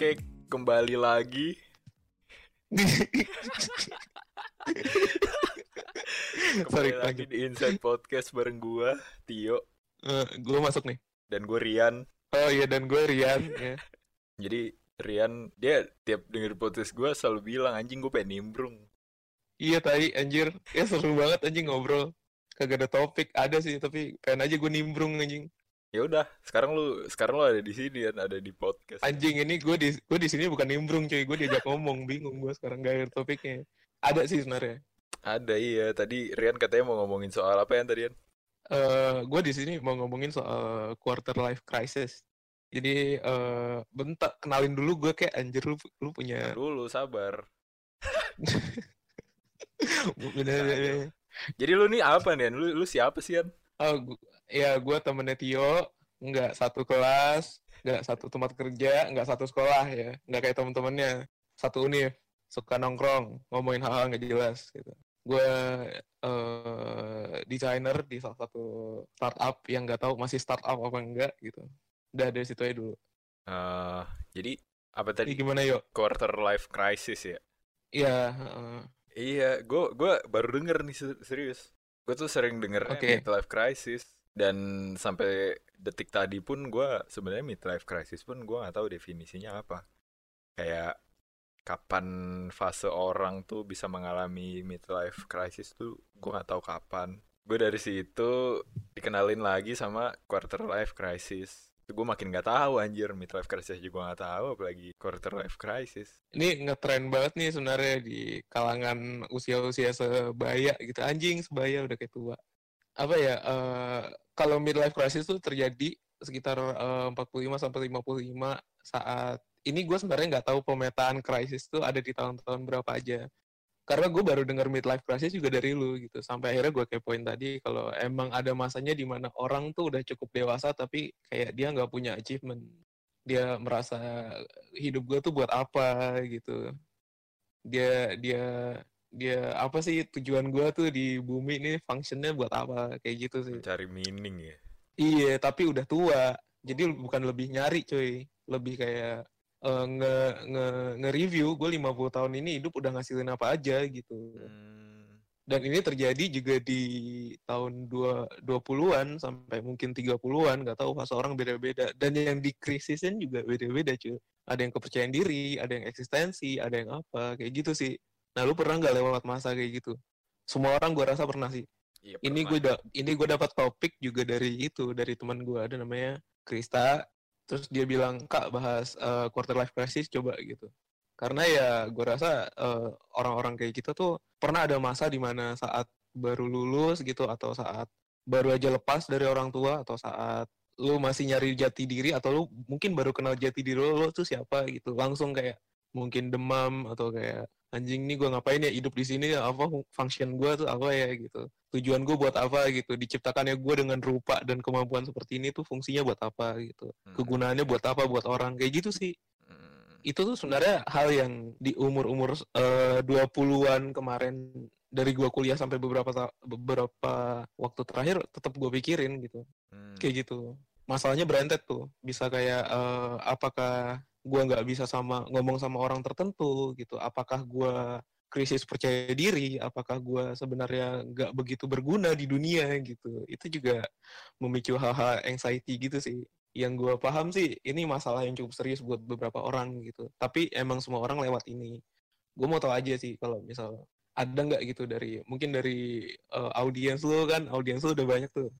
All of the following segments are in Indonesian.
Oke, kembali lagi. kembali Sorry, lagi di Inside Podcast bareng gua, Tio, Eh, gue masuk nih. dan gue Rian. Oh iya dan gue Rian. ya. Jadi Rian dia tiap denger podcast gua selalu bilang anjing gue pengen nimbrung. Iya tadi anjir. Ya seru banget anjing ngobrol. Kagak ada topik. Ada sih tapi pengen aja gue nimbrung anjing. Ya udah, sekarang lu sekarang lu ada di sini kan, ada di podcast. Anjing ini gue di gue di sini bukan nimbrung cuy. Gue diajak ngomong. Bingung gue sekarang gak ada topiknya. Ada sih sebenarnya. Ada iya, tadi Rian katanya mau ngomongin soal apa ya tadi Rian? Eh gue di sini mau ngomongin soal quarter life crisis. Jadi eh bentar kenalin dulu gue kayak anjir lu lu punya Dulu sabar. bener Jadi lu nih apa nih? Lu lu siapa sih Rian? Oh, gu- ya gue temennya Tio, nggak satu kelas, nggak satu tempat kerja, nggak satu sekolah ya, nggak kayak temen-temennya satu univ, suka nongkrong, ngomongin hal-hal nggak jelas gitu. Gue eh desainer di salah satu startup yang nggak tahu masih startup apa enggak gitu. Udah dari situ aja dulu. Eh, jadi apa tadi? gimana yuk? Quarter life crisis ya? Iya, heeh. Iya, gue gua baru denger nih ser- serius. Gue tuh sering dengernya Oke. midlife crisis dan sampai detik tadi pun gue sebenarnya midlife crisis pun gue nggak tahu definisinya apa. Kayak kapan fase orang tuh bisa mengalami midlife crisis tuh gue nggak tahu kapan. Gue dari situ dikenalin lagi sama quarter life crisis. Gue makin nggak tahu anjir midlife crisis juga nggak tahu apalagi quarter life crisis. Ini ngetren banget nih sebenarnya di kalangan usia-usia sebaya gitu. Anjing sebaya udah kayak tua. Apa ya? eh kalau midlife crisis tuh terjadi sekitar eh, 45 sampai 55 saat ini gue sebenarnya nggak tahu pemetaan krisis tuh ada di tahun-tahun berapa aja. Karena gue baru dengar midlife crisis juga dari lu gitu. Sampai akhirnya gue kepoin tadi kalau emang ada masanya di mana orang tuh udah cukup dewasa tapi kayak dia nggak punya achievement. Dia merasa hidup gue tuh buat apa gitu dia dia dia apa sih tujuan gue tuh di bumi ini functionnya buat apa? Kayak gitu sih. Mencari meaning ya. iya tapi udah tua. Jadi bukan lebih nyari cuy. Lebih kayak eh, nge nge nge-review gue 50 tahun ini hidup udah ngasilin apa aja gitu. Hmm. dan ini terjadi juga di tahun dua 20-an sampai mungkin 30-an nggak tahu fase orang beda-beda. Dan yang di krisisin juga beda-beda cuy. Ada yang kepercayaan diri ada yang eksistensi ada yang apa kayak gitu sih nah lu pernah nggak lewat masa kayak gitu? Semua orang gua rasa pernah sih. Iya, ini gue da ini gue dapat topik juga dari itu dari teman gue ada namanya Krista. Terus dia bilang kak bahas eh, quarter life crisis coba gitu. Karena ya gue rasa eh, orang-orang kayak kita tuh pernah ada masa di mana saat baru lulus gitu atau saat baru aja lepas dari orang tua atau saat lu masih nyari jati diri atau lu mungkin baru kenal jati diri lu, lu tuh siapa gitu. Langsung kayak mungkin demam atau kayak anjing nih gue ngapain ya hidup di sini apa function gue tuh apa ya gitu tujuan gue buat apa gitu diciptakannya gue dengan rupa dan kemampuan seperti ini tuh fungsinya buat apa gitu Hmm. kegunaannya buat apa buat orang kayak gitu sih Hmm. itu tuh sebenarnya hal yang di umur-umur eh, 20-an kemarin dari gua kuliah sampai beberapa beberapa waktu terakhir tetap gue pikirin gitu Hmm. kayak gitu masalahnya berentet tuh bisa kayak eh, apakah gua nggak bisa sama ngomong sama orang tertentu gitu. Apakah gua krisis percaya diri? Apakah gua sebenarnya nggak begitu berguna di dunia gitu? Itu juga memicu hal-hal anxiety gitu sih. Yang gua paham sih ini masalah yang cukup serius buat beberapa orang gitu. Tapi emang semua orang lewat ini. Gue mau tahu aja sih kalau misal ada nggak gitu dari mungkin dari eh, audiens lu kan audiens lu udah banyak tuh.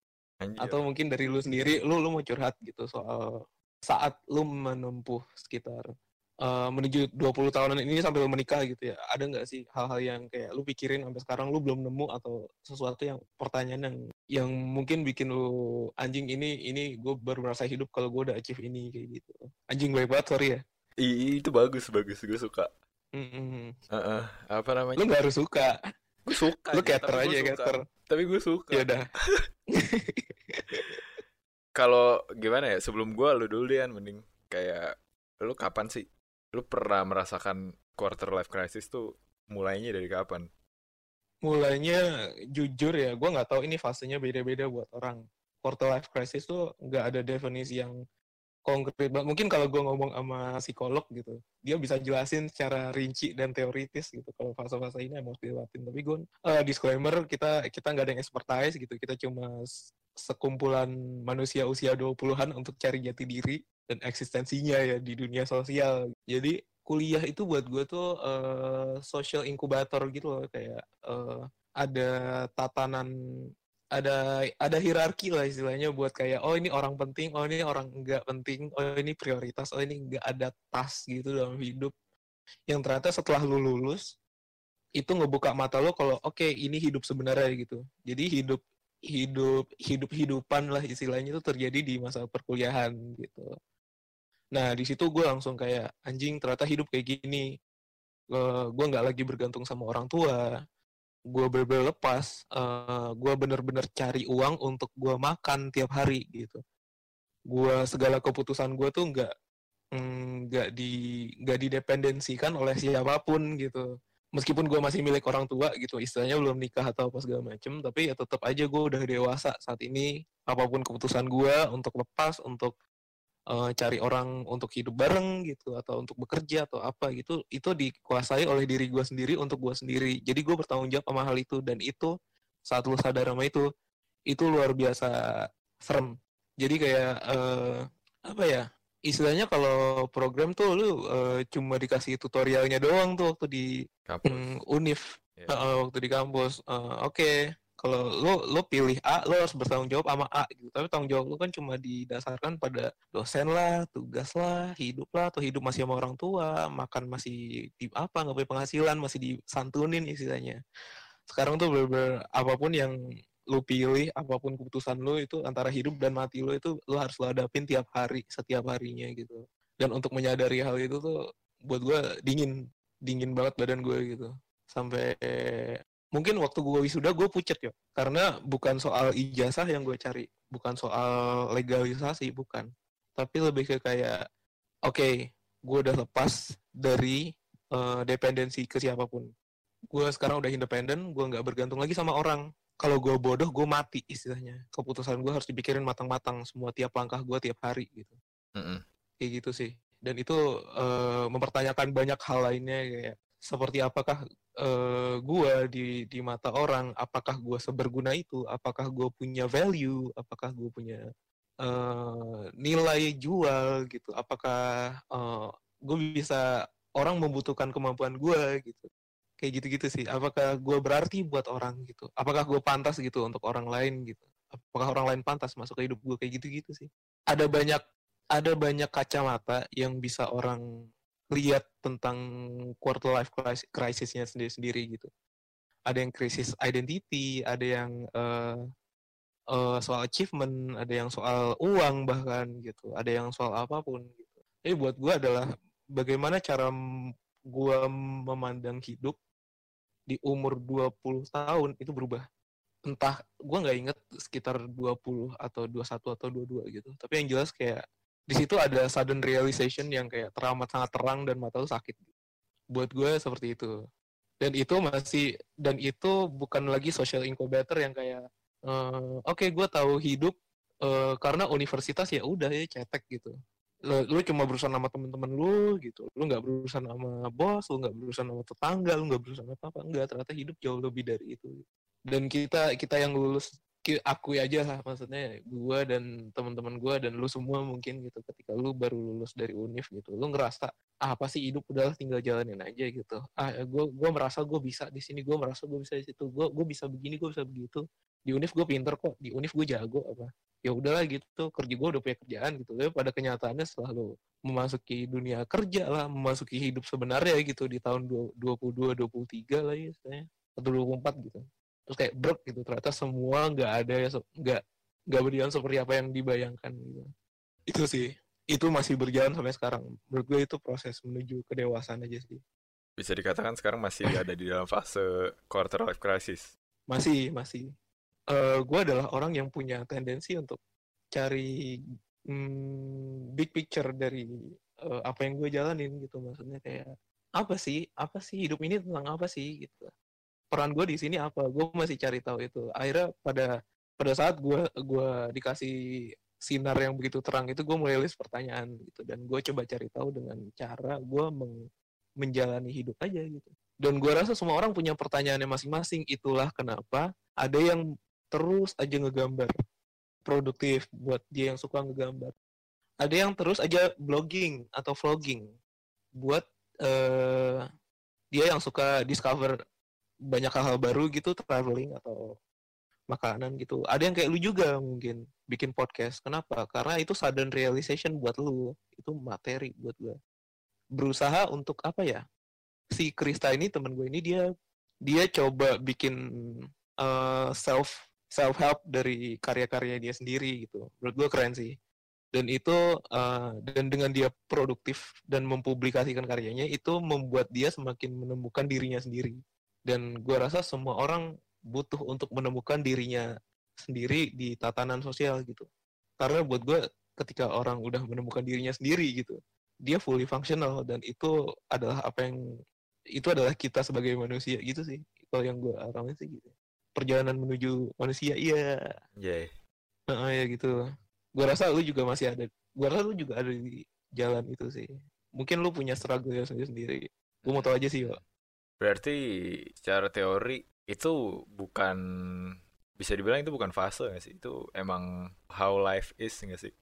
Anjir. atau mungkin dari lu sendiri lu lu mau curhat gitu soal saat lu menempuh sekitar eh, menuju 20 tahunan ini sampai lu menikah gitu ya ada nggak sih hal-hal yang kayak lu pikirin sampai sekarang lu belum nemu atau sesuatu yang pertanyaan yang yang mungkin bikin lu anjing ini ini gue baru merasa hidup kalau gue udah achieve ini kayak gitu anjing baik banget sorry ya I- itu bagus bagus gue suka. Mm-mm. Heeh. Apa namanya? lu harus suka Gue suka. lu cater aja cater Tapi gue suka. ya udah Kalau gimana ya? Sebelum gue lu dulu deh mending kayak lu kapan sih? Lu pernah merasakan quarter life crisis tuh mulainya dari kapan? mulainya jujur ya gue nggak tahu ini fasenya beda-beda buat orang quarter life crisis tuh nggak ada definisi yang konkret banget. Mungkin kalau gue ngomong sama psikolog gitu, dia bisa jelasin secara rinci dan teoritis gitu. Kalau fase-fase ini emang harus dilewatin. Tapi gue uh, disclaimer kita kita nggak ada yang expertise gitu. Kita cuma sekumpulan manusia usia 20-an untuk cari jati diri dan eksistensinya ya di dunia sosial. Jadi kuliah itu buat gue tuh uh, social incubator gitu loh kayak uh, ada tatanan ada ada hierarki lah istilahnya buat kayak oh ini orang penting, oh ini orang enggak penting, oh ini prioritas, oh ini enggak ada tas gitu dalam hidup. Yang ternyata setelah lu lulus itu ngebuka mata lo kalau oke okay, ini hidup sebenarnya gitu. Jadi hidup hidup hidup hidupan lah istilahnya itu terjadi di masa perkuliahan gitu. Nah di situ gue langsung kayak anjing ternyata hidup kayak gini. Gue nggak lagi bergantung sama orang tua gue bener-bener lepas eh, gue bener-bener cari uang untuk gue makan tiap hari gitu gue segala keputusan gue tuh nggak mm, nggak di nggak didependensikan oleh siapa pun gitu meskipun gue masih milik orang tua gitu istilahnya belum nikah atau apa segala macem tapi ya tetap aja gue udah dewasa saat ini. Apa pun keputusan gue untuk lepas untuk uh, cari orang untuk hidup bareng gitu atau untuk bekerja atau apa gitu itu dikuasai oleh diri gue sendiri untuk gue sendiri. Jadi gue bertanggung jawab sama hal itu dan itu saat lu sadar sama itu itu luar biasa serem. Jadi kayak uh, apa ya istilahnya kalau program tuh lu uh, cuma dikasih tutorialnya doang tuh waktu di um, univ yeah. Iya. uh, waktu di kampus. Uh, oke. Okay kalau lo lo pilih A lo harus bertanggung jawab sama A gitu. Tapi tanggung jawab lo kan cuma didasarkan pada dosen lah tugas lah hidup lah atau hidup masih sama orang tua makan masih di apa nggak punya penghasilan masih disantunin istilahnya. Sekarang tuh bener-bener apa pun yang lo pilih apa pun keputusan lo itu antara hidup dan mati lo itu lo harus lo hadapin tiap hari setiap harinya gitu. Dan untuk menyadari hal itu tuh buat gue dingin dingin banget badan gue gitu. Sampai mungkin waktu gue wisuda gue pucet ya karena bukan soal ijazah yang gue cari bukan soal legalisasi bukan. Tapi lebih ke kayak oke okay, gue udah lepas dari uh, dependensi ke siapa pun. Gue sekarang udah independen gue nggak bergantung lagi sama orang kalau gue bodoh gue mati istilahnya. Keputusan gue harus dipikirin matang-matang semua tiap langkah gue tiap hari gitu. Mm -hmm. kayak gitu sih. Dan itu uh, mempertanyakan banyak hal lainnya kayak seperti apakah uh, gue di di mata orang apakah gue seberguna itu? Apakah gue punya value? Apakah gue punya uh, nilai jual gitu? Apakah uh, gue bisa orang membutuhkan kemampuan gue gitu kayak gitu-gitu sih. Apakah gue berarti buat orang gitu? Apakah gue pantas gitu untuk orang lain gitu? Apakah orang lain pantas masuk ke hidup gue kayak gitu-gitu sih. Ada banyak ada banyak kacamata yang bisa orang lihat tentang quarter life crisisnya sendiri-sendiri gitu. Ada yang krisis identity, ada yang uh, uh, soal achievement, ada yang soal uang bahkan gitu, ada yang soal apa pun gitu. Jadi buat gue adalah bagaimana cara gue memandang hidup di umur 20 tahun itu berubah. Entah, gue nggak inget sekitar 20 atau 21 atau 22 gitu. Tapi yang jelas kayak di situ ada sudden realization yang kayak teramat sangat terang dan mata lu sakit buat gue seperti itu dan itu masih dan itu bukan lagi social incubator yang kayak uh, oke okay, gue tahu hidup uh, karena universitas ya udah ya cetek gitu lu, lu cuma berusaha sama temen-temen lu gitu. Lu nggak berusaha sama bos lu nggak berusaha sama tetangga lu nggak berusaha sama apa enggak ternyata hidup jauh lebih dari itu. Dan kita kita yang lulus akui aja lah maksudnya gue dan teman-teman gue dan lu semua mungkin gitu. Ketika lu baru lulus dari univ gitu lu ngerasa ah, apa sih hidup? Udahlah tinggal jalanin aja gitu. Ah gue gue merasa gue bisa di sini gue merasa gue bisa di situ gue gue bisa begini gue bisa begitu. Di univ gue pinter kok di univ gue jago apa ya udahlah gitu kerja gue udah punya kerjaan gitu. Tapi pada kenyataannya setelah lu memasuki dunia kerja lah memasuki hidup sebenarnya gitu di tahun 22 23 lah ya saya atau 24 gitu. Terus kayak brok gitu ternyata semua nggak ada ya nggak nggak berjalan seperti apa yang dibayangkan gitu. Itu sih itu masih berjalan sampai sekarang. Menurut gue itu proses menuju kedewasaan aja sih. Bisa dikatakan sekarang masih ada di dalam fase quarter life crisis. Masih masih uh, gue adalah orang yang punya tendensi untuk cari hmm, big picture dari uh, apa yang gue jalanin gitu. Maksudnya kayak apa sih? Apa sih hidup ini tentang apa sih? Gitu. Peran gue di sini apa? Gue masih cari tahu itu. Akhirnya pada pada saat gue gue dikasih sinar yang begitu terang itu gue mulai list pertanyaan gitu. Dan gue coba cari tahu dengan cara gue meng menjalani hidup aja gitu. Dan gue rasa semua orang punya pertanyaannya masing-masing. Itulah kenapa ada yang terus aja ngegambar. Produktif buat dia yang suka ngegambar. Ada yang terus aja blogging atau vlogging buat uh, dia yang suka discover banyak hal-hal baru gitu traveling atau makanan gitu. Ada yang kayak lu juga mungkin bikin podcast. Kenapa? Karena itu sudden realization buat lu. Itu materi buat gue berusaha untuk apa ya? Si Krista ini temen gue ini dia dia coba bikin uh, self self help dari karya-karya dia sendiri gitu. Menurut gue keren sih. Dan itu uh, dan dengan dia produktif dan mempublikasikan karyanya itu membuat dia semakin menemukan dirinya sendiri. Dan gue rasa semua orang butuh untuk menemukan dirinya sendiri di tatanan sosial gitu. Karena buat gue ketika orang udah menemukan dirinya sendiri gitu dia fully functional dan itu adalah apa yang itu adalah kita sebagai manusia gitu sih. Kalau yang gue alami sih gitu perjalanan menuju manusia iya yeah. nah, ya gitu gue rasa lu juga masih ada gue rasa lu juga ada di jalan itu sih mungkin lu punya struggle ya sendiri sendiri gue mau tau aja sih pak berarti secara teori itu bukan bisa dibilang itu bukan fase gak sih? Itu emang how life is gak sih?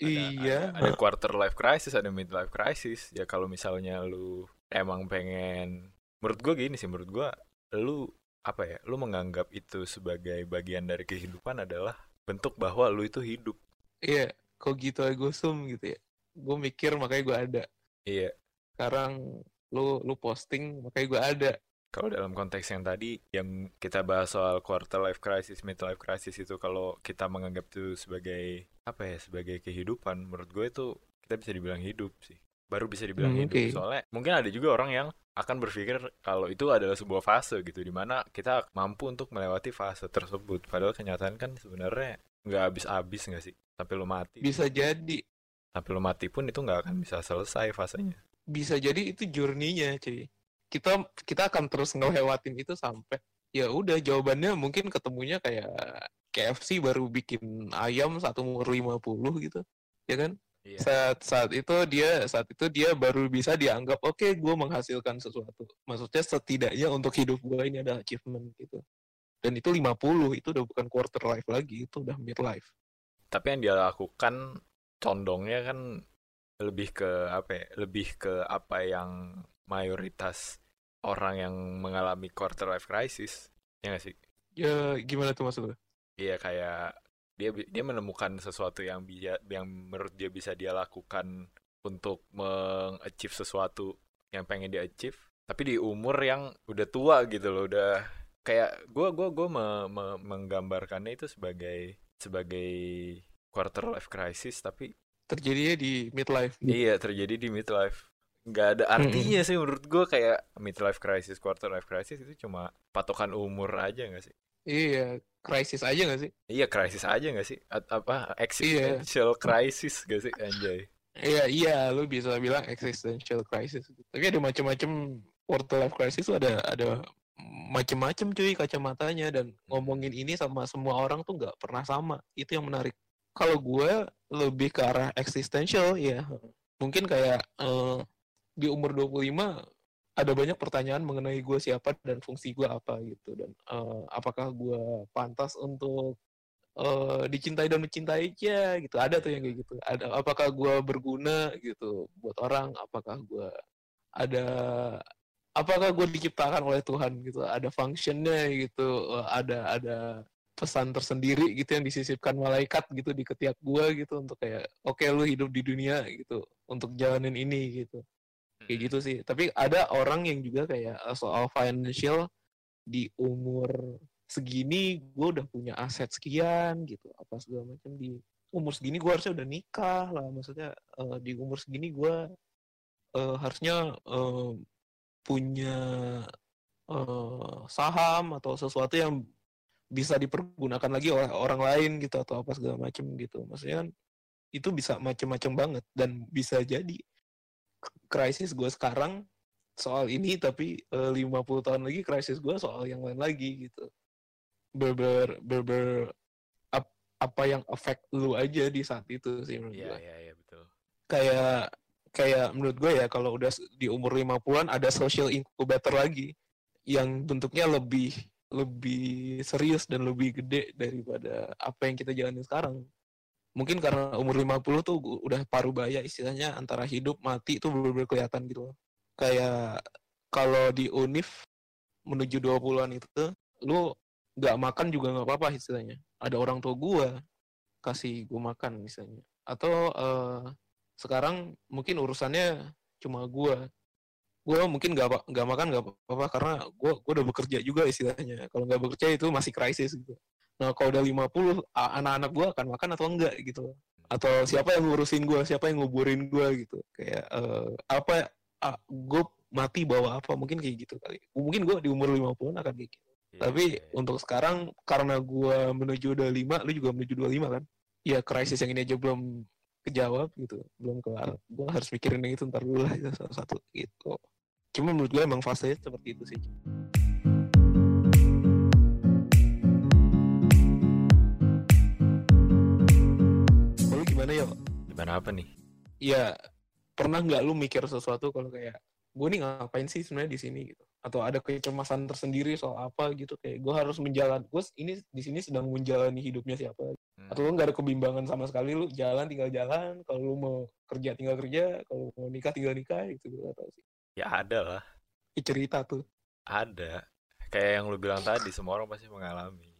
Ada, iya. Ada, ada quarter life crisis, ada mid life crisis. Ya kalau misalnya lu emang pengen, menurut gue gini sih, menurut gue, lu apa ya? Lu menganggap itu sebagai bagian dari kehidupan adalah bentuk bahwa lu itu hidup. Iya, kok gitu ego sum gitu ya. Gue mikir makanya gue ada. Iya. Sekarang lu lu posting makanya gue ada kalau dalam konteks yang tadi yang kita bahas soal quarter life crisis, mid life crisis itu kalau kita menganggap itu sebagai apa ya, sebagai kehidupan, menurut gue itu kita bisa dibilang hidup sih. Baru bisa dibilang hmm, hidup. Okay. Soalnya mungkin ada juga orang yang akan berpikir kalau itu adalah sebuah fase gitu di mana kita mampu untuk melewati fase tersebut. Padahal kenyataan kan sebenarnya nggak habis-habis nggak sih sampai lo mati. Bisa jadi. Sampai lo mati pun itu nggak akan bisa selesai fasenya. Bisa jadi itu journey-nya, cuy kita kita akan terus ngelewatin itu sampai ya udah jawabannya mungkin ketemunya kayak KFC baru bikin ayam satu umur 50 gitu ya kan iya. saat saat itu dia saat itu dia baru bisa dianggap oke okay, gue menghasilkan sesuatu. Maksudnya setidaknya untuk hidup gue ini ada achievement gitu. Dan itu 50 itu udah bukan quarter life lagi itu udah mid life tapi yang dia lakukan condongnya kan lebih ke apa ya lebih ke apa yang mayoritas orang yang mengalami quarter life crisis ya gak sih? Ya gimana tuh maksudnya iya kayak dia dia menemukan sesuatu yang bisa yang menurut dia bisa dia lakukan untuk mengachieve sesuatu yang pengen dia achieve tapi di umur yang udah tua gitu loh udah kayak gue gua gua me, me, menggambarkannya itu sebagai sebagai quarter life crisis tapi terjadinya di midlife iya terjadi di midlife nggak ada artinya hmm. sih menurut gue kayak midlife crisis, quarter life crisis itu cuma patokan umur aja nggak sih? Iya, krisis aja nggak sih? Iya, krisis aja nggak sih? A apa existential iya. crisis gak sih, anjay? Iya, iya, lu bisa bilang existential crisis. Tapi ada macam-macam quarter life crisis ada ada macam-macam cuy kacamatanya dan ngomongin ini sama semua orang tuh nggak pernah sama. Itu yang menarik. Kalau gue lebih ke arah existential ya. Mungkin kayak uh, di umur 25 ada banyak pertanyaan mengenai gue siapa dan fungsi gue apa gitu. Dan uh, apakah gue pantas untuk uh, dicintai dan mencintai ya gitu. Ada tuh yang kayak gitu. Ada apakah gue berguna gitu buat orang? Apakah gue ada apakah gue diciptakan oleh Tuhan gitu? Ada functionnya gitu. Ada ada pesan tersendiri gitu yang disisipkan malaikat gitu di ketiak gue gitu untuk kayak oke okay, lu hidup di dunia gitu. Untuk jalanin ini gitu kayak gitu sih. Tapi ada orang yang juga kayak eh, soal financial di umur segini gue udah punya aset sekian gitu apa segala macam. Di umur segini gue harusnya udah nikah lah. Maksudnya uh, di umur segini gue uh, harusnya uh, punya uh, saham atau sesuatu yang bisa dipergunakan lagi oleh orang lain gitu atau apa segala macam gitu. Maksudnya kan itu bisa macam-macam banget dan bisa jadi krisis gue sekarang soal ini tapi eh, uh, 50 tahun lagi krisis gue soal yang lain lagi gitu ber ber ber, ber ap, apa yang affect lu aja di saat itu sih menurut Iya, gue. iya, iya, betul. Kayak kayak menurut gue ya kalau udah di umur 50-an ada social incubator lagi yang bentuknya lebih lebih serius dan lebih gede daripada apa yang kita jalani sekarang. Mungkin karena umur 50 tuh udah paruh baya istilahnya antara hidup mati tuh bener-bener kelihatan gitu. Kayak kalau di UNIF menuju 20-an itu lu nggak makan juga nggak apa-apa istilahnya. Ada orang tua gua kasih gua makan misalnya. Atau eh, sekarang mungkin urusannya cuma gua. Gua mungkin nggak nggak makan nggak apa-apa karena gua gua udah bekerja juga istilahnya. Kalau nggak bekerja itu masih krisis gitu. Nah, kalau udah 50 a- anak-anak gua akan makan atau enggak gitu. Atau siapa yang ngurusin gua, siapa yang nguburin gua gitu. Kayak eh, apa ah, gua mati bawa apa mungkin kayak gitu kali. Mungkin gua di umur 50-an akan kayak gitu. Iya, Tapi iya, iya. untuk sekarang karena gua menuju 25, lu juga menuju 25 kan? Ya krisis yang ini aja belum kejawab gitu, belum kelar. Gua harus mikirin yang itu ntar dulu lah itu salah satu gitu. Cuma menurut gue emang fasenya seperti itu sih. Gimana ya? Gimana apa nih? Ya pernah nggak lu mikir sesuatu kalau kayak gue nih ngapain sih sebenarnya di sini gitu? Atau ada kecemasan tersendiri soal apa gitu? Kayak gue harus menjalan, gue ini di sini sedang menjalani hidupnya siapa? Hmm. Atau lu nggak ada kebimbangan sama sekali lu jalan tinggal jalan, kalau lu mau kerja tinggal kerja, kalau mau nikah tinggal nikah gitu gue tahu sih. Ya ada lah, cerita tuh. ada. Kayak yang lu bilang tadi, semua orang pasti mengalami.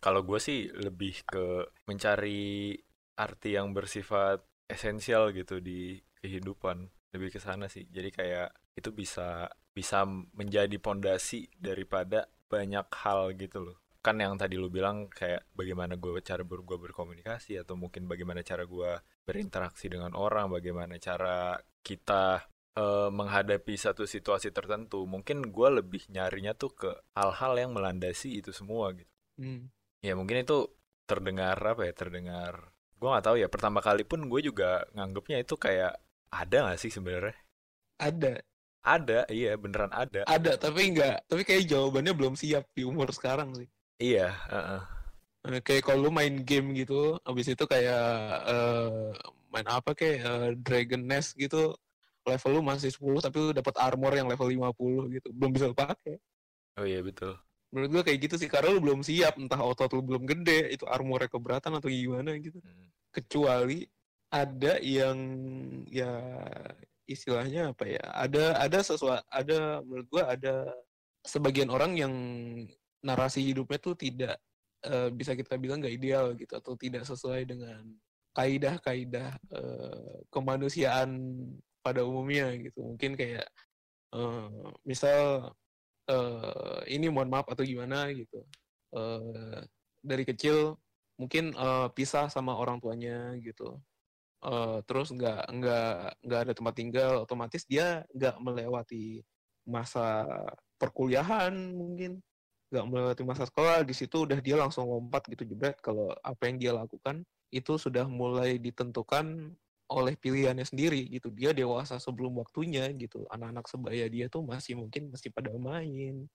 Kalau gue sih lebih ke mencari arti yang bersifat esensial gitu di kehidupan. Lebih ke sana sih. Jadi kayak itu bisa bisa menjadi pondasi daripada banyak hal gitu loh. Kan yang tadi lu bilang kayak bagaimana gue cara ber, gua berkomunikasi atau mungkin bagaimana cara gue berinteraksi dengan orang, bagaimana cara kita eh, menghadapi satu situasi tertentu, mungkin gue lebih nyarinya tuh ke hal-hal yang melandasi itu semua gitu. Hmm. Ya mungkin itu terdengar apa ya, terdengar gue nggak tahu ya. Pertama kali pun gue juga nganggepnya itu kayak ada nggak sih sebenarnya? Ada, Ada, iya beneran ada. ada tapi nggak, tapi kayak jawabannya belum siap di umur sekarang sih. Iya, heeh. Eh, Kayak kalau lu main game gitu, abis itu kayak eh, main apa kayak eh, Dragon Nest gitu, level lu masih 10 tapi lu dapat armor yang level 50 gitu, belum bisa lu pakai. Oh iya betul. Menurut gua kayak gitu sih karena lu belum siap, entah otot lu belum gede, itu armornya keberatan atau gimana gitu. Hmm. Kecuali ada yang ya istilahnya apa ya? Ada ada sesuatu ada menurut gua ada sebagian orang yang narasi hidupnya tuh tidak eh, bisa kita bilang nggak ideal gitu atau tidak sesuai dengan kaidah-kaidah eh, kemanusiaan pada umumnya gitu. Mungkin kayak eh, misal eh, ini mohon maaf atau gimana gitu. Eh, dari kecil mungkin eh, pisah sama orang tuanya gitu. Eh, terus nggak nggak nggak ada tempat tinggal, otomatis dia nggak melewati masa perkuliahan mungkin nggak melewati masa sekolah di situ udah dia langsung lompat gitu jebret kalau apa yang dia lakukan itu sudah mulai ditentukan oleh pilihannya sendiri gitu. Dia dewasa sebelum waktunya gitu. Anak-anak sebaya dia tuh masih mungkin masih pada main.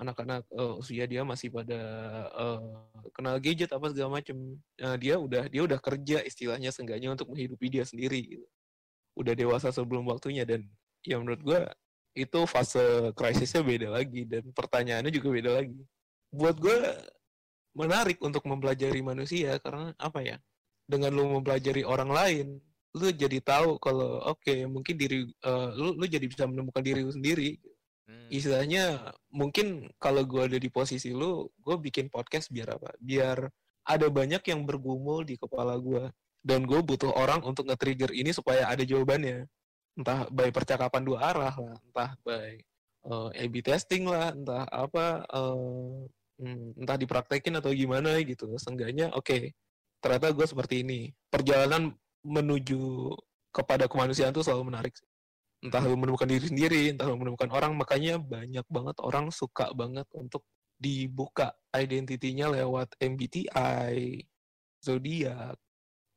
Anak-anak eh, usia dia masih pada eh, kenal gadget apa segala macem. Nah, dia udah dia udah kerja istilahnya seenggaknya untuk menghidupi dia sendiri gitu. Udah dewasa sebelum waktunya dan ya menurut gua itu fase krisisnya beda lagi dan pertanyaannya juga beda lagi. Buat gue menarik untuk mempelajari manusia karena apa ya? Dengan lu mempelajari orang lain, lu jadi tahu kalau oke mungkin diri eh, lu lu jadi bisa menemukan diri lu sendiri. Hmm. Istilahnya mungkin kalau gue ada di posisi lu, gue bikin podcast biar apa? Biar ada banyak yang bergumul di kepala gue dan gue butuh orang untuk nge-trigger ini supaya ada jawabannya entah by percakapan dua arah lah, entah by uh, A/B testing lah, entah apa, uh, entah dipraktekin atau gimana gitu. Seenggaknya, oke, ternyata gue seperti ini. Perjalanan menuju kepada kemanusiaan itu selalu menarik. sih. Entah lu menemukan diri sendiri, entah lu menemukan orang, makanya banyak banget orang suka banget untuk dibuka identitinya lewat MBTI, zodiak,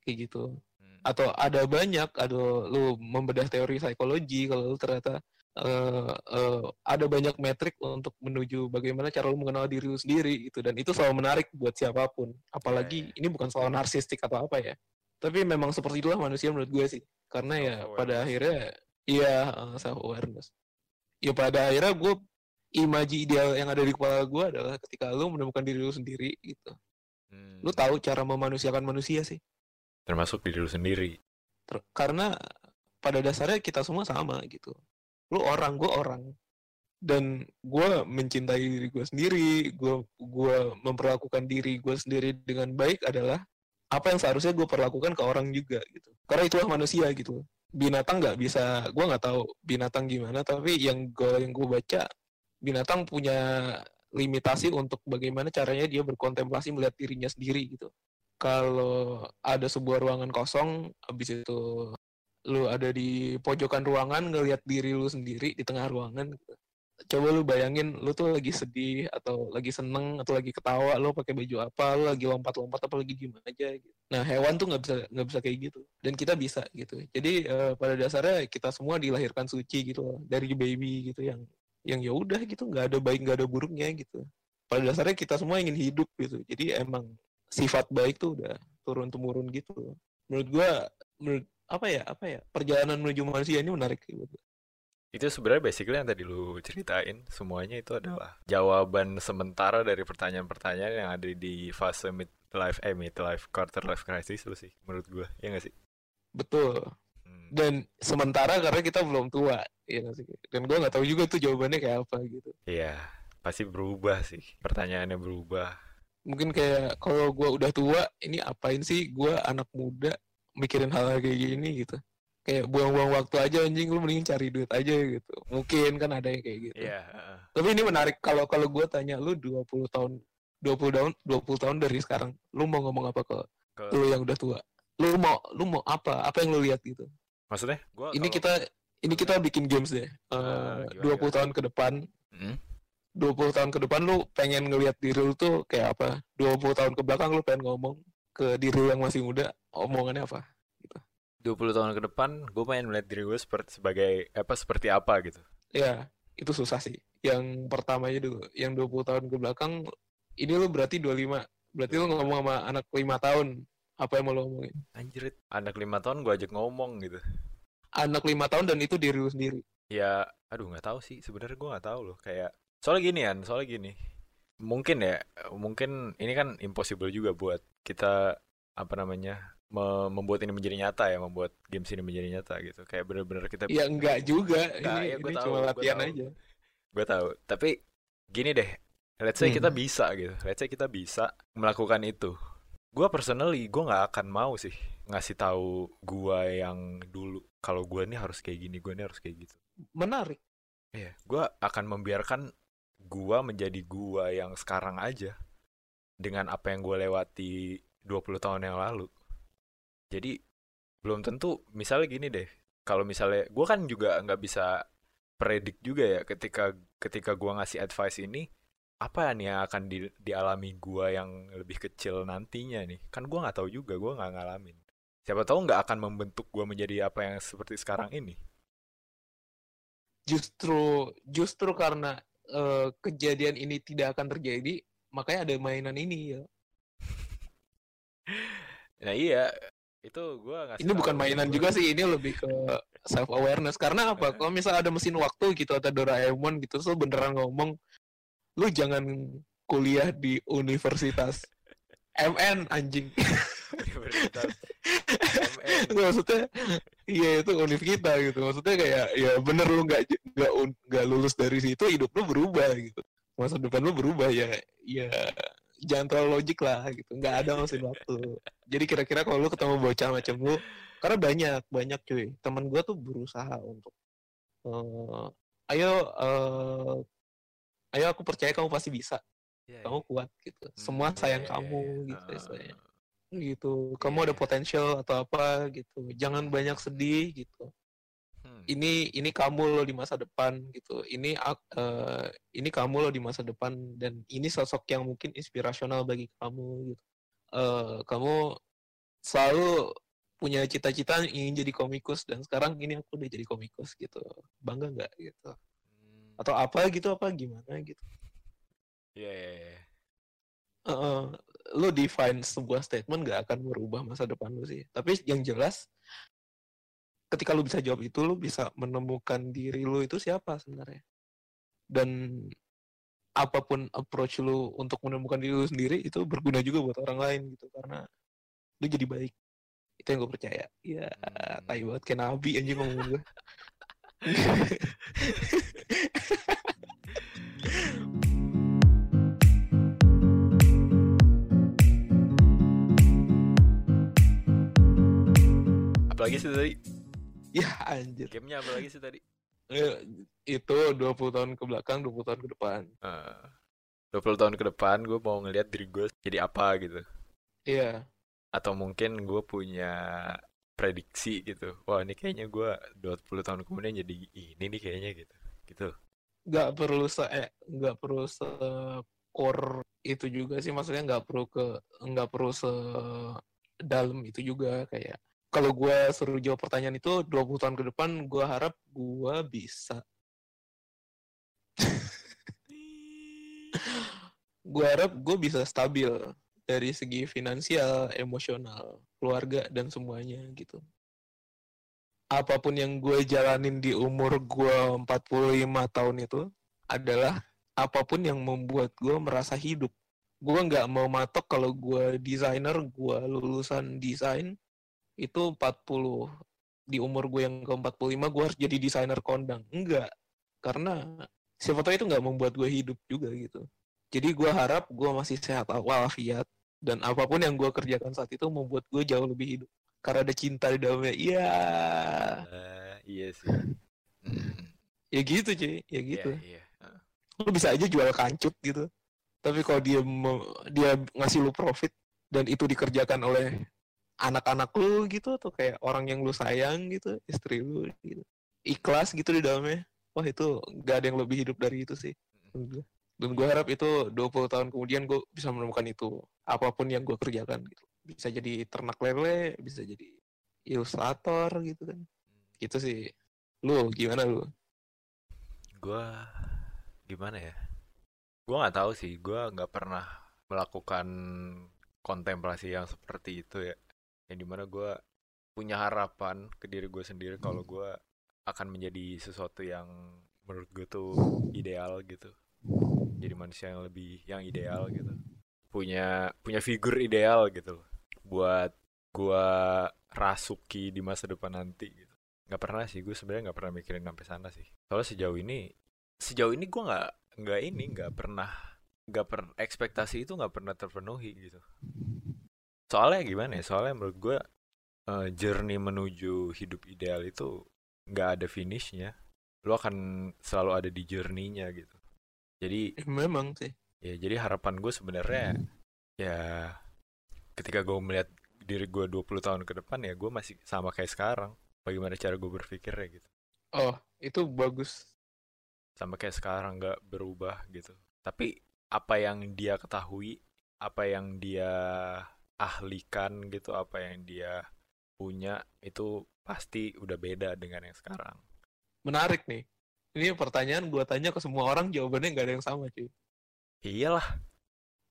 kayak gitu Hmm. atau ada banyak ada lu membedah teori psikologi kalau lu ternyata uh, uh, ada banyak metrik untuk menuju bagaimana cara lu mengenal diri lu sendiri gitu dan itu selalu menarik buat siapa pun apalagi yeah, yeah. ini bukan soal narsistik atau apa ya tapi memang seperti itulah manusia menurut gue sih. Karena ya pada akhirnya iya uh, self awareness ya pada akhirnya gue imaji ideal yang ada di kepala gue adalah ketika lu menemukan diri lu sendiri gitu. Hmm. lu tahu cara memanusiakan manusia sih. Termasuk diri lu sendiri. Ter karena pada dasarnya kita semua sama gitu. Lu orang gue orang. Dan gue mencintai diri gue sendiri gue gue memperlakukan diri gue sendiri dengan baik adalah apa yang seharusnya gue perlakukan ke orang juga gitu. Karena itulah manusia gitu. Binatang nggak bisa gue nggak tahu binatang gimana tapi yang gue yang gue baca binatang punya limitasi untuk bagaimana caranya dia berkontemplasi melihat dirinya sendiri gitu. Kalau ada sebuah ruangan kosong habis itu lu ada di pojokan ruangan ngelihat diri lu sendiri di tengah ruangan gitu. Coba lu bayangin lu tuh lagi sedih atau lagi seneng atau lagi ketawa lu pakai baju apa lu lagi lompat-lompat apa lagi gimana aja gitu. nah hewan tuh nggak bisa nggak bisa kayak gitu. Dan kita bisa gitu. Jadi uh, pada dasarnya kita semua dilahirkan suci gitu loh dari baby gitu yang yang ya udah gitu nggak ada baik nggak ada buruknya gitu. Pada dasarnya kita semua ingin hidup gitu. Jadi emang sifat baik tuh udah turun temurun gitu. Menurut gua menurut apa ya apa ya perjalanan menuju manusia ini menarik gitu. Itu sebenarnya basically yang tadi lu ceritain semuanya itu adalah jawaban sementara dari pertanyaan-pertanyaan yang ada di fase mid life eh mid life quarter life crisis lu sih menurut gua ya gak sih? Betul. Hmm. Dan sementara karena kita belum tua ya gak sih? Dan gua nggak tahu juga tuh jawabannya kayak apa gitu. Iya, pasti berubah sih. Pertanyaannya berubah. Mungkin kayak kalau gua udah tua, ini apain sih gua anak muda mikirin hal, -hal kayak gini gitu kayak buang-buang waktu aja anjing lu mending cari duit aja gitu. Mungkin kan ada yang kayak gitu. Yeah. Iya, tapi ini menarik kalau kalau gue tanya lu 20 tahun 20 tahun 20 tahun dari sekarang lu mau ngomong apa ke, ke... lu yang udah tua? Lu mau lu mau apa? Apa yang lu lihat gitu? Maksudnya? Gua ini kalau... kita ini kita bikin games deh. Uh, uh, 20 gimana? tahun ke depan. Hmm? 20 tahun ke depan lu pengen ngelihat diri lu tuh kayak apa? 20 tahun ke belakang lu pengen ngomong ke diri yang masih muda omongannya apa. 20 tahun ke depan gue pengen melihat diri gue seperti sebagai apa seperti apa gitu. Ya, itu susah sih. Yang pertamanya dulu, yang 20 tahun ke belakang ini lu berarti 25. Berarti lu ngomong sama anak 5 tahun. Apa yang mau lu ngomongin? Anjir, anak 5 tahun gue ajak ngomong gitu. Anak 5 tahun dan itu diri lu sendiri. Ya, aduh nggak tahu sih. Sebenarnya gue nggak tahu loh. Kayak soalnya gini kan, soalnya gini mungkin ya mungkin ini kan impossible juga buat kita apa namanya membuat ini menjadi nyata ya membuat games ini menjadi nyata gitu. Kayak bener-bener kita ya enggak juga. Nah, ini, ya, ini tahu, cuma latihan gua aja. Gue tahu. Tapi gini deh let's say hmm. kita bisa gitu. Let's say kita bisa melakukan itu. Gue personally gue nggak akan mau sih ngasih tahu gue yang dulu kalau gue nih harus kayak gini gue nih harus kayak gitu. Menarik. Iya, gue akan membiarkan gua menjadi gua yang sekarang aja dengan apa yang gua lewati 20 tahun yang lalu. Jadi belum tentu misalnya gini deh. Kalau misalnya gua kan juga nggak bisa predik juga ya ketika ketika gua ngasih advice ini apa nih yang akan di, dialami gua yang lebih kecil nantinya nih. Kan gua nggak tahu juga, gua nggak ngalamin. Siapa tahu nggak akan membentuk gua menjadi apa yang seperti sekarang ini. Justru justru karena uh, kejadian ini tidak akan terjadi, makanya ada mainan ini ya. nah iya, itu gua Ini bukan mainan gua. juga sih, ini lebih ke self awareness. Karena apa? Kalau misalnya ada mesin waktu gitu atau Doraemon gitu, so beneran ngomong, lu jangan kuliah di universitas MN anjing. Universitas Nggak, maksudnya iya itu univ kita gitu maksudnya kayak ya bener lu nggak nggak nggak lulus dari situ hidup lu berubah gitu masa depan lu berubah ya ya jangan terlalu logik lah gitu. Nggak ada mesin waktu. Jadi kira-kira kalau lu ketemu bocah macam lu karena banyak banyak cuy. Teman gue tuh berusaha untuk uh, ayo uh, ayo aku percaya kamu pasti bisa. Yeah, kamu yeah. kuat gitu. Semua hmm, sayang yeah, kamu yeah. gitu uh, saya gitu. Kamu ada potensial atau apa gitu. Jangan banyak sedih gitu. hmm. Ini ini kamu loh di masa depan gitu. Ini uh, ini kamu loh di masa depan dan ini sosok yang mungkin inspirasional bagi kamu gitu. Uh, kamu selalu punya cita-cita ingin jadi komikus dan sekarang ini aku udah jadi komikus gitu. Bangga nggak gitu? Hmm. atau apa gitu apa gimana gitu? Iya, iya, iya. Heeh. lo define sebuah statement nggak akan merubah masa depan lo sih. Tapi yang jelas ketika lo bisa jawab itu lo bisa menemukan diri lo itu siapa sebenarnya dan apa pun approach lo untuk menemukan diri lo sendiri itu berguna juga buat orang lain gitu karena lo jadi baik itu yang gue percaya ya Hmm. tai banget kayak nabi anjing ngomong gue Apalagi sih tadi? ya anjir Gamenya apa lagi sih tadi? Eh, itu 20 tahun ke belakang 20 tahun ke depan Eh, 20 tahun ke depan gue mau ngelihat diri gue jadi apa gitu. iya Atau mungkin gue punya prediksi gitu. Wah ini kayaknya gue 20 tahun kemudian jadi ini nih kayaknya gitu. Gitu. nggak perlu se eh, nggak perlu se core itu juga sih maksudnya nggak perlu ke nggak perlu se dalam itu juga kayak kalau gue suruh jawab pertanyaan itu 20 tahun ke depan gue harap gue bisa gue harap gue bisa stabil dari segi finansial emosional keluarga dan semuanya gitu apa pun yang gue jalanin di umur gue 45 tahun itu adalah apa pun yang membuat gue merasa hidup. Gue nggak mau matok kalau gue desainer, gue lulusan desain itu 40 di umur gue yang ke 45 gue harus jadi desainer kondang. Enggak. Karena siapa tahu itu nggak membuat gue hidup juga gitu. Jadi gue harap gue masih sehat walafiat dan apa pun yang gue kerjakan saat itu membuat gue jauh lebih hidup. Karena ada cinta di dalamnya. Iya. Eh, iya sih. Ya gitu cuy, ya iya, gitu. iya. Eh, Lu bisa aja jual kancut gitu. Tapi kalau dia dia ngasih lu profit dan itu dikerjakan oleh anak-anak lu gitu atau kayak orang yang lu sayang gitu, istri lu gitu. Ikhlas gitu di dalamnya. Wah itu gak ada yang lebih hidup dari itu sih. Dan gue harap itu 20 tahun kemudian gue bisa menemukan itu. Apa pun yang gue kerjakan gitu. Bisa jadi ternak lele, bisa jadi ilustrator gitu kan. Gitu sih. Lu gimana lu? Gua gimana ya? Gua nggak tahu sih. Gua nggak pernah melakukan kontemplasi yang seperti itu ya. Yang di mana gua punya harapan ke diri gue sendiri kalau gua akan menjadi sesuatu yang menurut gue tuh ideal gitu. Jadi manusia yang lebih yang ideal gitu. Punya punya figur ideal gitu loh. Buat gua rasuki di masa depan nanti gitu. Nggak pernah sih, gue sebenarnya nggak pernah mikirin sampai sana sih. Soalnya sejauh ini sejauh ini gue nggak nggak ini nggak pernah nggak per ekspektasi itu nggak pernah terpenuhi gitu soalnya gimana ya soalnya menurut gue eh, journey menuju hidup ideal itu nggak ada finishnya lo akan selalu ada di journey-nya gitu jadi Eh, memang sih. ya jadi harapan gue sebenarnya ya ketika gue melihat diri gue 20 tahun ke depan ya gue masih sama kayak sekarang bagaimana cara gue berpikirnya gitu Oh, itu bagus. sama kayak sekarang nggak berubah gitu. Tapi apa yang dia ketahui, apa yang dia ahlikan gitu, apa yang dia punya itu pasti udah beda dengan yang sekarang. Menarik nih. Ini pertanyaan gua tanya ke semua orang, jawabannya nggak ada yang sama, cuy. Iyalah,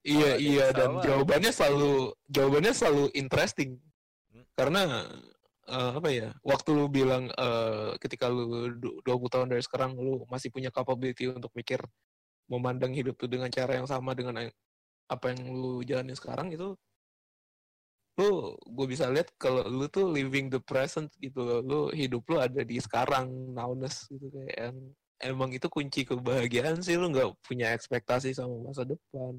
Iya, yang iya, dan sama. jawabannya selalu jawabannya selalu interesting. Hmm. Karena eh, apa ya? Waktu lu bilang eh, ketika lu du- 20 tahun dari sekarang lu masih punya capability untuk mikir memandang hidup tuh dengan cara yang sama dengan apa yang lu jalani sekarang itu lu gue bisa lihat kalau lu tuh living the present gitu loh. lu hidup lu ada di sekarang nowness gitu kayak yang emang itu kunci kebahagiaan sih. Lu nggak punya ekspektasi sama masa depan.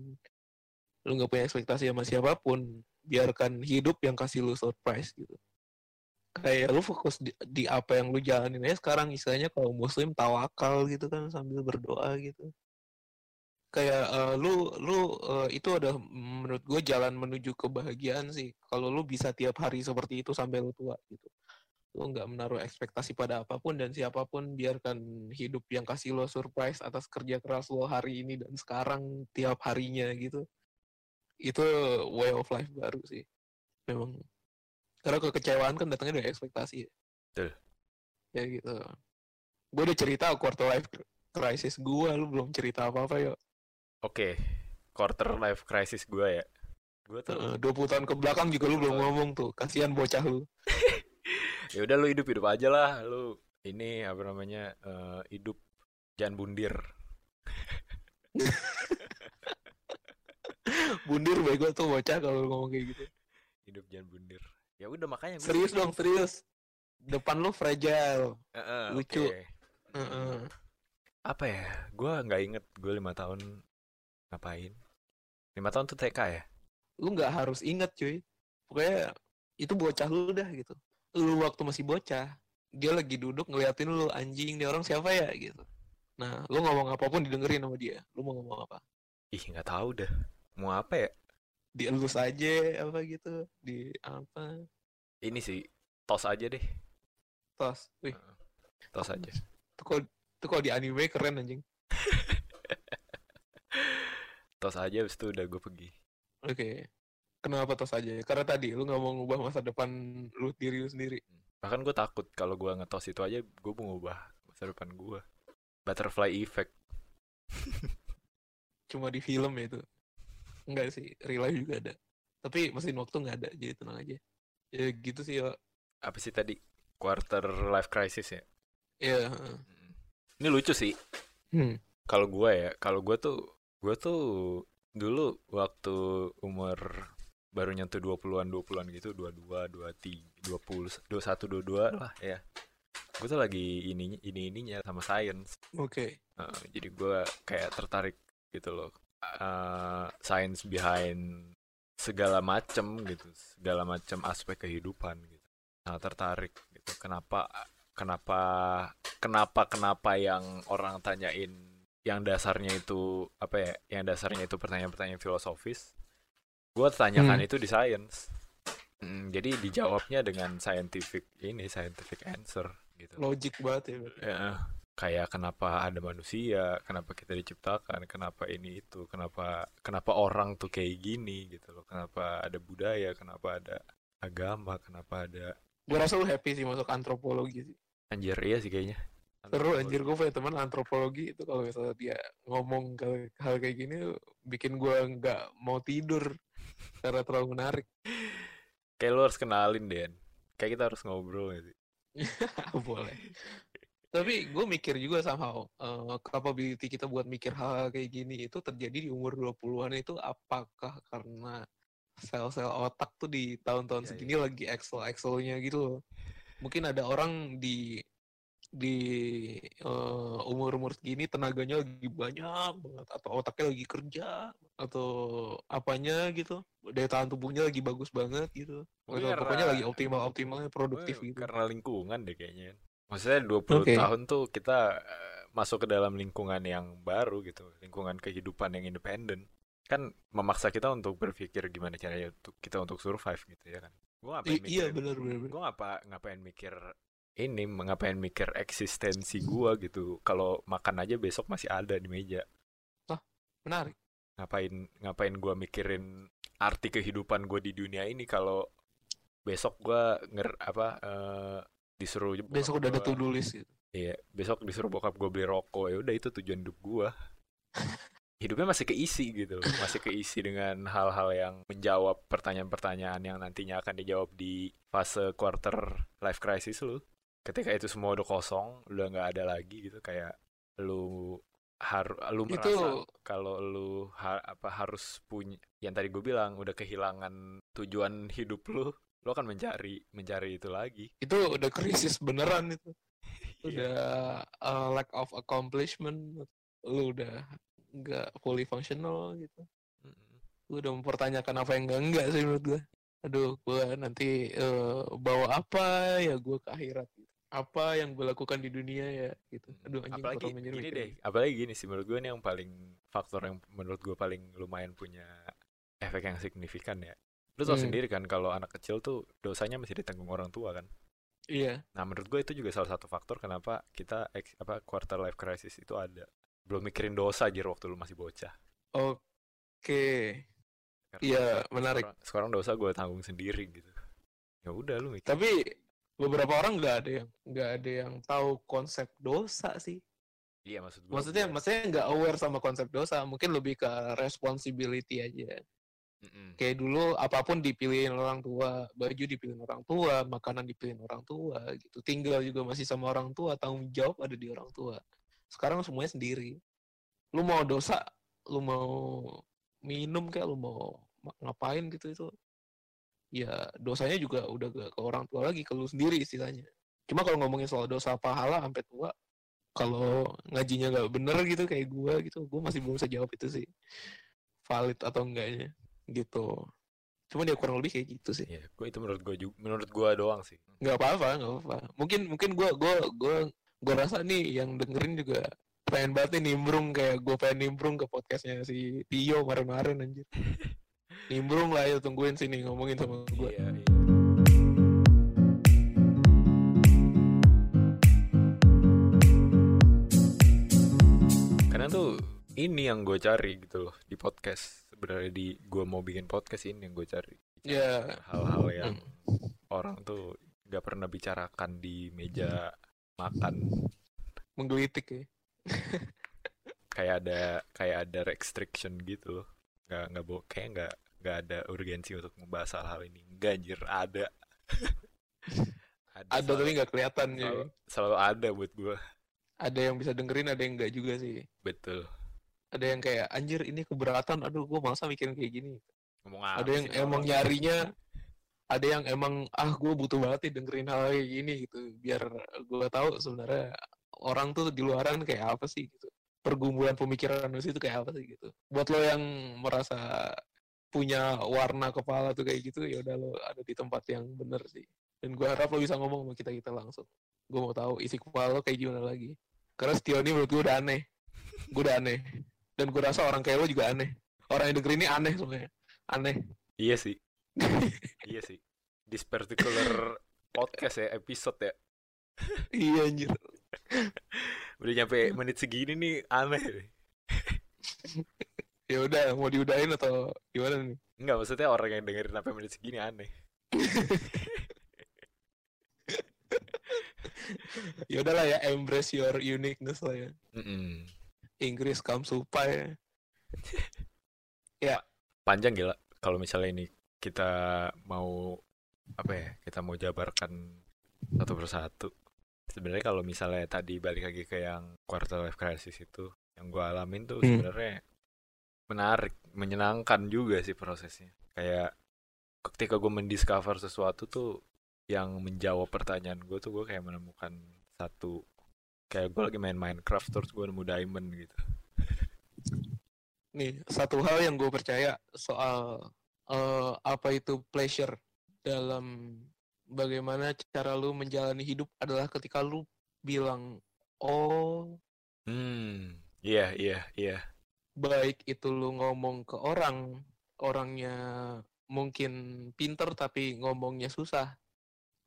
Lu nggak punya ekspektasi sama siapa pun. Biarkan hidup yang kasih lu surprise gitu. Kayak lu fokus di, di apa yang lu jalanin aja sekarang. Istilahnya kalau muslim tawakal gitu kan sambil berdoa gitu kayak eh, lu lu eh, itu ada menurut gue jalan menuju kebahagiaan sih kalau lu bisa tiap hari seperti itu sampai lu tua gitu lu nggak menaruh ekspektasi pada apa pun dan siapa pun biarkan hidup yang kasih lo surprise atas kerja keras lo hari ini dan sekarang tiap harinya gitu itu way of life baru sih memang Karena kekecewaan kan datangnya dari ekspektasi. ya. Betul. Ya gitu. Gue udah cerita quarter life crisis gue, lu belum cerita apa-apa yuk. Oke, quarter life crisis gue ya. Gue tuh Heeh, 20 tahun ke belakang juga lu belum ngomong tuh. Kasihan bocah lu. ya udah lu hidup hidup aja lah. Lu ini apa namanya eh, hidup jangan bundir. Bundir bego tuh bocah kalau lu ngomong kayak gitu. Hidup jangan bundir. Ya udah makanya gua- Serius dong, serius. Depan lu fragile. Heeh, lucu. oke. Heeh. Apa ya? Gue nggak inget gue lima tahun ngapain. Lima tahun tuh TK ya. Lu nggak harus inget cuy. Pokoknya itu bocah lu dah gitu. Lu waktu masih bocah, dia lagi duduk ngeliatin lu anjing dia orang siapa ya gitu. Nah, lu ngomong apa pun didengerin sama dia. Lu mau ngomong apa? Ih nggak tahu dah. Mau apa ya? Dielus aja apa gitu, di apa? Ini sih tos aja deh. Tos. Wih, Tos aja. itu kalau itu kalau di anime keren anjing. Tos aja habis itu udah gue pergi. Oke. Kenapa tos aja? Karena tadi lu nggak mau ngubah masa depan lu diri lu sendiri. Bahkan gue takut kalau gue ngetos itu aja gue mau ngubah masa depan gue. Butterfly effect. Cuma di film ya itu. Enggak sih, real life juga ada. Tapi mesin waktu nggak ada, jadi tenang aja. Ya gitu sih ya. Apa sih tadi? Quarter life crisis ya. Ya. heeh. Hmm. Ini lucu sih. Hmm. Kalau gue ya, kalau gue tuh gue tuh dulu waktu umur baru nyentuh 20-an 20-an gitu, 22, 23, 20, 21, 22 lah ya. Gue tuh lagi ini ini ininya sama science. Oke. Uh, jadi gue kayak tertarik gitu loh uh, science behind segala macem gitu segala macam aspek kehidupan gitu nah tertarik gitu kenapa kenapa kenapa kenapa yang orang tanyain yang dasarnya itu apa ya yang dasarnya itu pertanyaan-pertanyaan filosofis gue tanyakan Hmm. itu di science Mm, jadi dijawabnya dengan scientific ini scientific answer gitu Logik banget ya. Ya, kayak kenapa ada manusia, kenapa kita diciptakan, kenapa ini itu, kenapa kenapa orang tuh kayak gini gitu loh, kenapa ada budaya, kenapa ada agama, kenapa ada Gue rasa lu happy sih masuk antropologi sih. anjir iya sih kayaknya. Seru anjir gue punya teman antropologi itu kalau misalnya dia ngomong ke hal kayak gini bikin gue nggak mau tidur karena terlalu menarik. Kayak lo harus kenalin Den. Kayak kita harus ngobrol sih. Boleh. Tapi gue mikir juga somehow eh, capability kita buat mikir hal kayak gini itu terjadi di umur 20-an itu apakah karena sel-sel otak tuh di tahun-tahun Iya, segini lagi excel-excelnya gitu loh. Mungkin ada orang di di eh, umur-umur segini tenaganya lagi banyak banget atau otaknya lagi kerja atau apanya gitu. Daya tahan tubuhnya lagi bagus banget gitu. Atau pokoknya lagi optimal-optimalnya produktif Mungkin gitu. Karena lingkungan deh kayaknya. Maksudnya 20 Oke. tahun tuh kita eh, masuk ke dalam lingkungan yang baru gitu, lingkungan kehidupan yang independen. Kan memaksa kita untuk berpikir gimana caranya untuk kita untuk survive gitu ya kan. Gua ngapain I- iya mikirin- benar benar. benar. gue ngapa ngapain mikir ini ngapain mikir eksistensi gua? gitu. Kalau makan aja besok masih ada di meja. Menarik. ngapain ngapain gua mikirin arti kehidupan gue di dunia ini kalau besok gua nger apa eh, disuruh Besok udah ada gua- list gitu. iya besok disuruh bokap gue beli rokok. Ya udah itu tujuan hidup gua. Hidupnya masih keisi gitu. Loh masih keisi dengan hal-hal yang menjawab pertanyaan-pertanyaan yang nantinya akan dijawab di fase quarter life crisis lu ketika itu semua udah kosong udah nggak ada lagi gitu kayak lu harus lu merasa Itu- kalau lu ha- apa harus punya yang tadi gue bilang udah kehilangan tujuan hidup lu lu akan mencari mencari itu lagi Itu udah krisis beneran itu. Iya. Udah uh, lack of accomplishment. Lu udah nggak fully functional gitu. Lu udah mempertanyakan apa yang enggak enggak sih menurut gue. Aduh, gue nanti eh, bawa apa ya gue ke akhirat. Gitu. Apa yang gue lakukan di dunia ya gitu. Aduh anjing apalagi gini mikir deh gitu. apalagi gini sih menurut gue ini yang paling faktor yang menurut gue paling lumayan punya efek yang signifikan ya lu tau Hmm. sendiri kan kalau anak kecil tuh dosanya masih ditanggung orang tua kan Iya. nah menurut gue itu juga salah satu faktor kenapa kita ex- apa quarter life crisis itu ada belum mikirin dosa aja waktu lu masih bocah Oke. Karena Iya, menarik. sekarang, sekarang dosa gue tanggung sendiri gitu ya udah lu mikir Tapi beberapa orang nggak ada yang nggak ada yang tahu konsep dosa sih. iya maksud gua Maksudnya, gua- maksudnya nggak aware sama konsep dosa. Mungkin lebih ke responsibility aja. Mm-mm. Kayak dulu apa pun dipilihin orang tua, baju dipilihin orang tua, makanan dipilihin orang tua, gitu. Tinggal juga masih sama orang tua, tanggung jawab ada di orang tua. Sekarang semuanya sendiri. Lu mau dosa, lu mau minum kayak lu mau ma- ngapain gitu itu. Ya dosanya juga udah gak ke orang tua lagi, ke lu sendiri istilahnya. Cuma kalau ngomongin soal dosa pahala sampai tua, kalau ngajinya nggak bener gitu kayak gua gitu, gua masih belum bisa jawab itu sih valid atau enggaknya gitu. Cuma dia kurang lebih kayak gitu sih. Iya, gua itu menurut gua juga, menurut gua doang sih. Nggak apa-apa, nggak apa-apa. Mungkin mungkin gua gua gua gua rasa nih yang dengerin juga pengen banget nih nimbrung kayak gua pengen nimbrung ke podcastnya si Tio kemarin-kemarin anjir. nimbrung lah ya tungguin sini ngomongin sama gua. Iya, iya. Karena tuh ini yang gue cari gitu loh di podcast. Sebenarnya di gue mau bikin podcast ini yang gue cari. Ya, Hal-hal yang hmm, orang tuh gak pernah bicarakan di meja makan. menggelitik ya. Kayak ada kayak ada restriction gitu loh. Gak nggak bo kayak nggak nggak ada urgensi untuk membahas hal-hal ini. Enggak anjir ada. Ada selalu- tapi nggak kelihatan ya. selalu, ada buat gue. Ada yang bisa dengerin, ada yang enggak juga sih. Betul. Ada yang kayak anjir ini keberatan, aduh gua masa mikirin kayak gini. Ngomong ada yang sih emang nyarinya ada yang emang ah gue butuh banget nih dengerin hal kayak gini gitu biar gue tahu sebenarnya orang tuh di luaran kayak apa sih gitu pergumulan pemikiran lu itu kayak apa sih gitu buat lo yang merasa punya warna kepala tuh kayak gitu ya udah lo ada di tempat yang bener sih. Dan gue harap lo bisa ngomong sama kita kita langsung. Gue mau tahu isi kepala lo kayak gimana lagi. Karena Setio ini menurut gue udah aneh. Gue udah aneh. Dan gue rasa orang kayak lo juga aneh. Orang yang dengerin ini aneh semuanya aneh. Iya sih. iya sih. This particular podcast ya, episode ya. iya anjir. Udah nyampe menit segini nih aneh. ya udah mau diudahin atau gimana nih Enggak, maksudnya orang yang dengerin sampai menit segini aneh. ya udahlah ya embrace your uniqueness lah ya Mm-mm. Inggris kamu supaya Panjang gila kalau misalnya ini kita mau apa ya? Kita mau jabarkan satu persatu. Sebenarnya kalau misalnya tadi balik lagi ke yang quarter life crisis itu, yang gua alamin tuh Hmm. sebenarnya menarik, menyenangkan juga sih prosesnya. Kayak ketika gue mendiscover sesuatu tuh yang menjawab pertanyaan gue tuh gue kayak menemukan satu kayak gue lagi main Minecraft terus gue nemu diamond gitu. nih satu hal yang gue percaya soal eh, apa itu pleasure dalam bagaimana cara lu menjalani hidup adalah ketika lu bilang oh Hmm, iya iya iya. Baik itu lu ngomong ke orang orangnya mungkin pinter tapi ngomongnya susah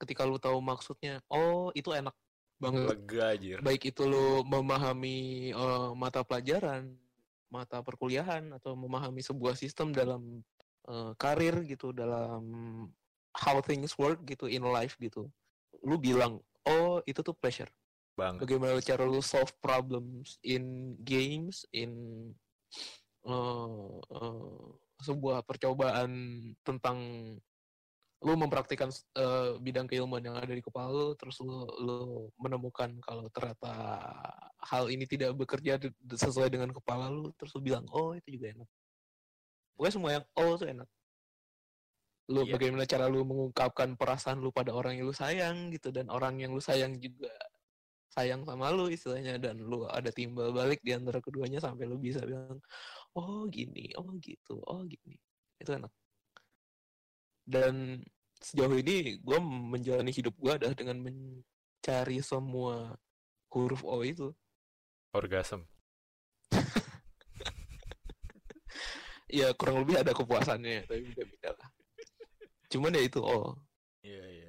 ketika lu tahu maksudnya oh itu enak banget Lega anjir. baik itu lu memahami eh, mata pelajaran mata perkuliahan atau memahami sebuah sistem dalam eh, karir gitu dalam how things work gitu in life gitu lu bilang oh itu tuh pleasure Bang. bagaimana cara lu solve problems in games in eh, sebuah percobaan tentang lu mempraktikkan eh, bidang keilmuan yang ada di kepala lu terus lu, lu menemukan kalau ternyata hal ini tidak bekerja sesuai dengan kepala lu terus lu bilang oh itu juga enak pokoknya semua yang oh itu enak lu Iya. bagaimana cara lu mengungkapkan perasaan lu pada orang yang lu sayang gitu dan orang yang lu sayang juga sayang sama lu istilahnya dan lu ada timbal balik di antara keduanya sampai lu bisa bilang oh gini oh gitu oh gini. Itu enak. Dan sejauh ini gue menjalani hidup gue adalah dengan mencari semua huruf O itu. Orgasm. ya kurang lebih ada kepuasannya tapi beda-beda lah. Cuman ya itu O. Iya iya.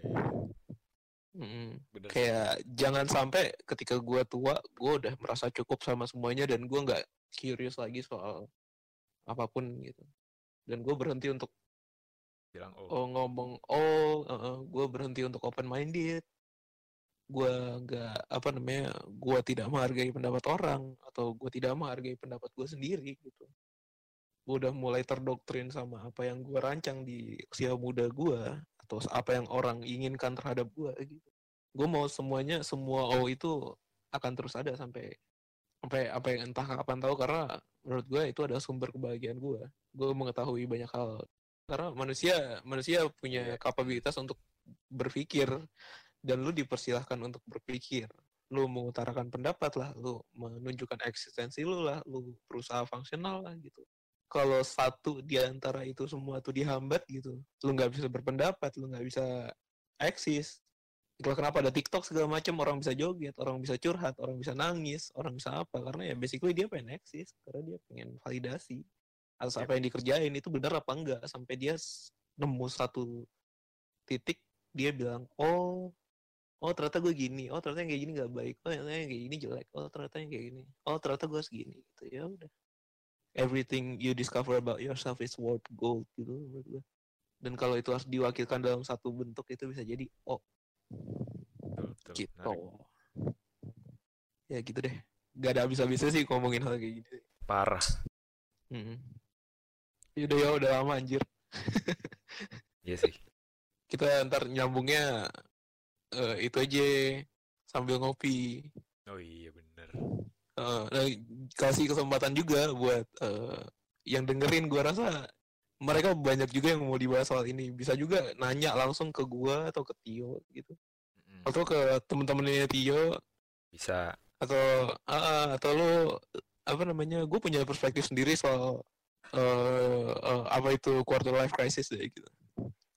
Mm. Bener. kayak jangan sampai ketika gue tua gue udah merasa cukup sama semuanya dan gue nggak curious lagi soal apa pun gitu. Dan gue berhenti untuk bilang oh, oh ngomong oh gue berhenti untuk open minded gue nggak apa namanya gue tidak menghargai pendapat orang atau gue tidak menghargai pendapat gue sendiri gitu. Gue udah mulai terdoktrin sama apa yang gue rancang di usia muda gue atau apa yang orang inginkan terhadap gue gitu. Gue mau semuanya semua oh itu akan terus ada sampai sampai apa yang entah kapan tahu karena menurut gue itu adalah sumber kebahagiaan gue gue mengetahui banyak hal. Karena manusia manusia punya kapabilitas untuk berpikir dan lu dipersilahkan untuk berpikir. Lu mengutarakan pendapat lah lu menunjukkan eksistensi lu lah lu berusaha fungsional lah gitu kalau satu di antara itu semua tuh dihambat gitu lu nggak bisa berpendapat lu nggak bisa eksis. Kalau kenapa ada TikTok segala macam orang bisa joget orang bisa curhat orang bisa nangis orang bisa apa karena ya basically dia pengen eksis karena dia pengen validasi atas apa yang dikerjain itu benar apa enggak. Sampai dia nemu satu titik dia bilang oh oh ternyata gue gini oh ternyata yang kayak gini gak baik oh ternyata yang kayak gini jelek oh ternyata yang kayak gini oh ternyata gue segini gitu. Ya udah everything you discover about yourself is worth gold gitu menurut gue dan kalau itu harus diwakilkan dalam satu bentuk itu bisa jadi oh betul, gitu. Ya gitu deh. Gak ada habis-habisnya sih ngomongin hal kayak gini. Parah. Hmm. Yaudah ya udah lama anjir. Iya sih. Kita ntar nyambungnya uh, itu aja. Sambil ngopi. Oh iya bener. Uh, nah, kasih kesempatan juga buat uh, yang dengerin gua rasa mereka banyak juga yang mau dibahas soal ini. Bisa juga nanya langsung ke gua atau ke Tio gitu. Mm. Atau ke temen-temennya Tio. Bisa. Atau uh, atau lo apa namanya? Gue punya perspektif sendiri soal uh, uh, apa itu quarter life crisis deh gitu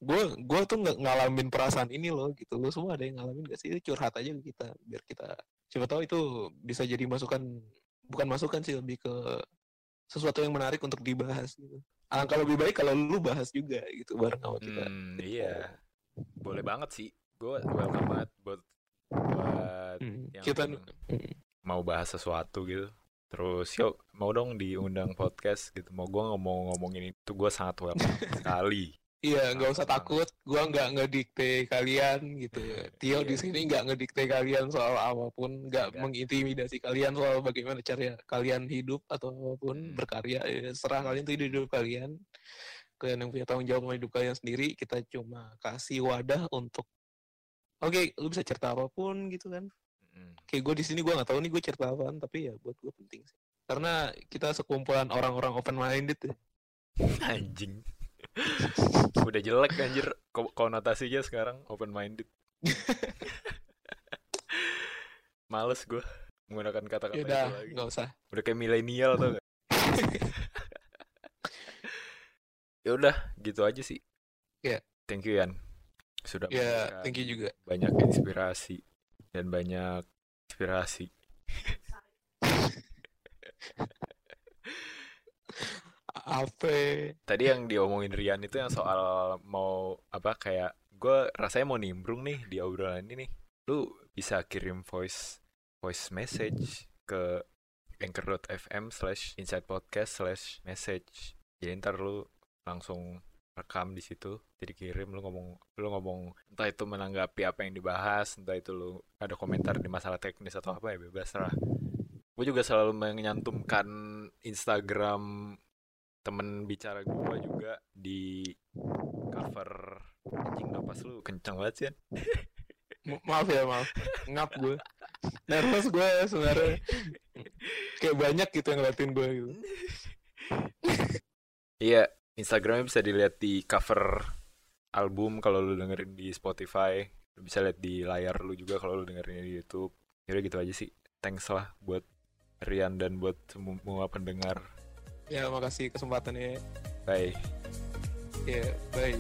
gue gue tuh nggak ngalamin perasaan ini loh gitu lo semua ada yang ngalamin gak sih curhat aja ke kita biar kita siapa tahu itu bisa jadi masukan bukan masukan sih lebih ke sesuatu yang menarik untuk dibahas gitu. Alangkah lebih baik kalau lu bahas juga gitu bareng sama kita. Hmm, iya. Boleh banget sih. Gue welcome banget buat buat hmm, yang kita mau bahas sesuatu gitu. Terus yuk mau dong diundang podcast gitu. Mau gue ngomong-ngomongin itu gue sangat welcome sekali Iya, nggak usah takut. Gua nggak ngedikte kalian gitu. ya. Tio di iya. sini nggak ngedikte kalian soal apa pun, nggak mengintimidasi kalian soal bagaimana cara kalian hidup atau apa pun hmm. berkarya. Ya, serah kalian tuh hidup, hidup kalian. Kalian yang punya tanggung jawab sama hidup kalian sendiri. Kita cuma kasih wadah untuk, oke, okay, lu bisa cerita apa pun gitu kan. Hmm. Kayak gue di sini gue nggak tahu nih gue cerita apaan, tapi ya buat gue penting sih. Karena kita sekumpulan orang-orang open minded ya. Anjing. Udah jelek anjir konotasinya sekarang open minded. Males gue menggunakan kata-kata itu lagi. Gak usah. Udah kayak milenial tuh ya udah, gitu aja sih. Ya. Yeah. Thank you Yan. Sudah Ya, yeah, thank you juga. Banyak inspirasi dan banyak inspirasi. apa tadi yang diomongin Rian itu yang soal mau apa kayak gue rasanya mau nimbrung nih di obrolan ini nih. Lu bisa kirim voice voice message ke anchor.fm slash inside podcast slash message. Jadi ntar lu langsung rekam di situ jadi kirim lu ngomong lu ngomong entah itu menanggapi apa yang dibahas entah itu lu ada komentar di masalah teknis atau apa ya bebas lah. Gue juga selalu menyantumkan Instagram temen bicara gue juga di cover anjing napas lu kencang banget sih maaf ya maaf. Ngap gue nervous gue sebenarnya. Kayak banyak gitu yang ngeliatin gue gitu. Iya Instagramnya bisa dilihat di cover album kalau lu dengerin di Spotify. Lu bisa lihat di layar lu juga kalau lu dengerin di YouTube. Jadi gitu aja sih. Thanks lah buat Rian dan buat semua pendengar Ya, makasih kesempatannya. Bye. Ya, yeah, bye.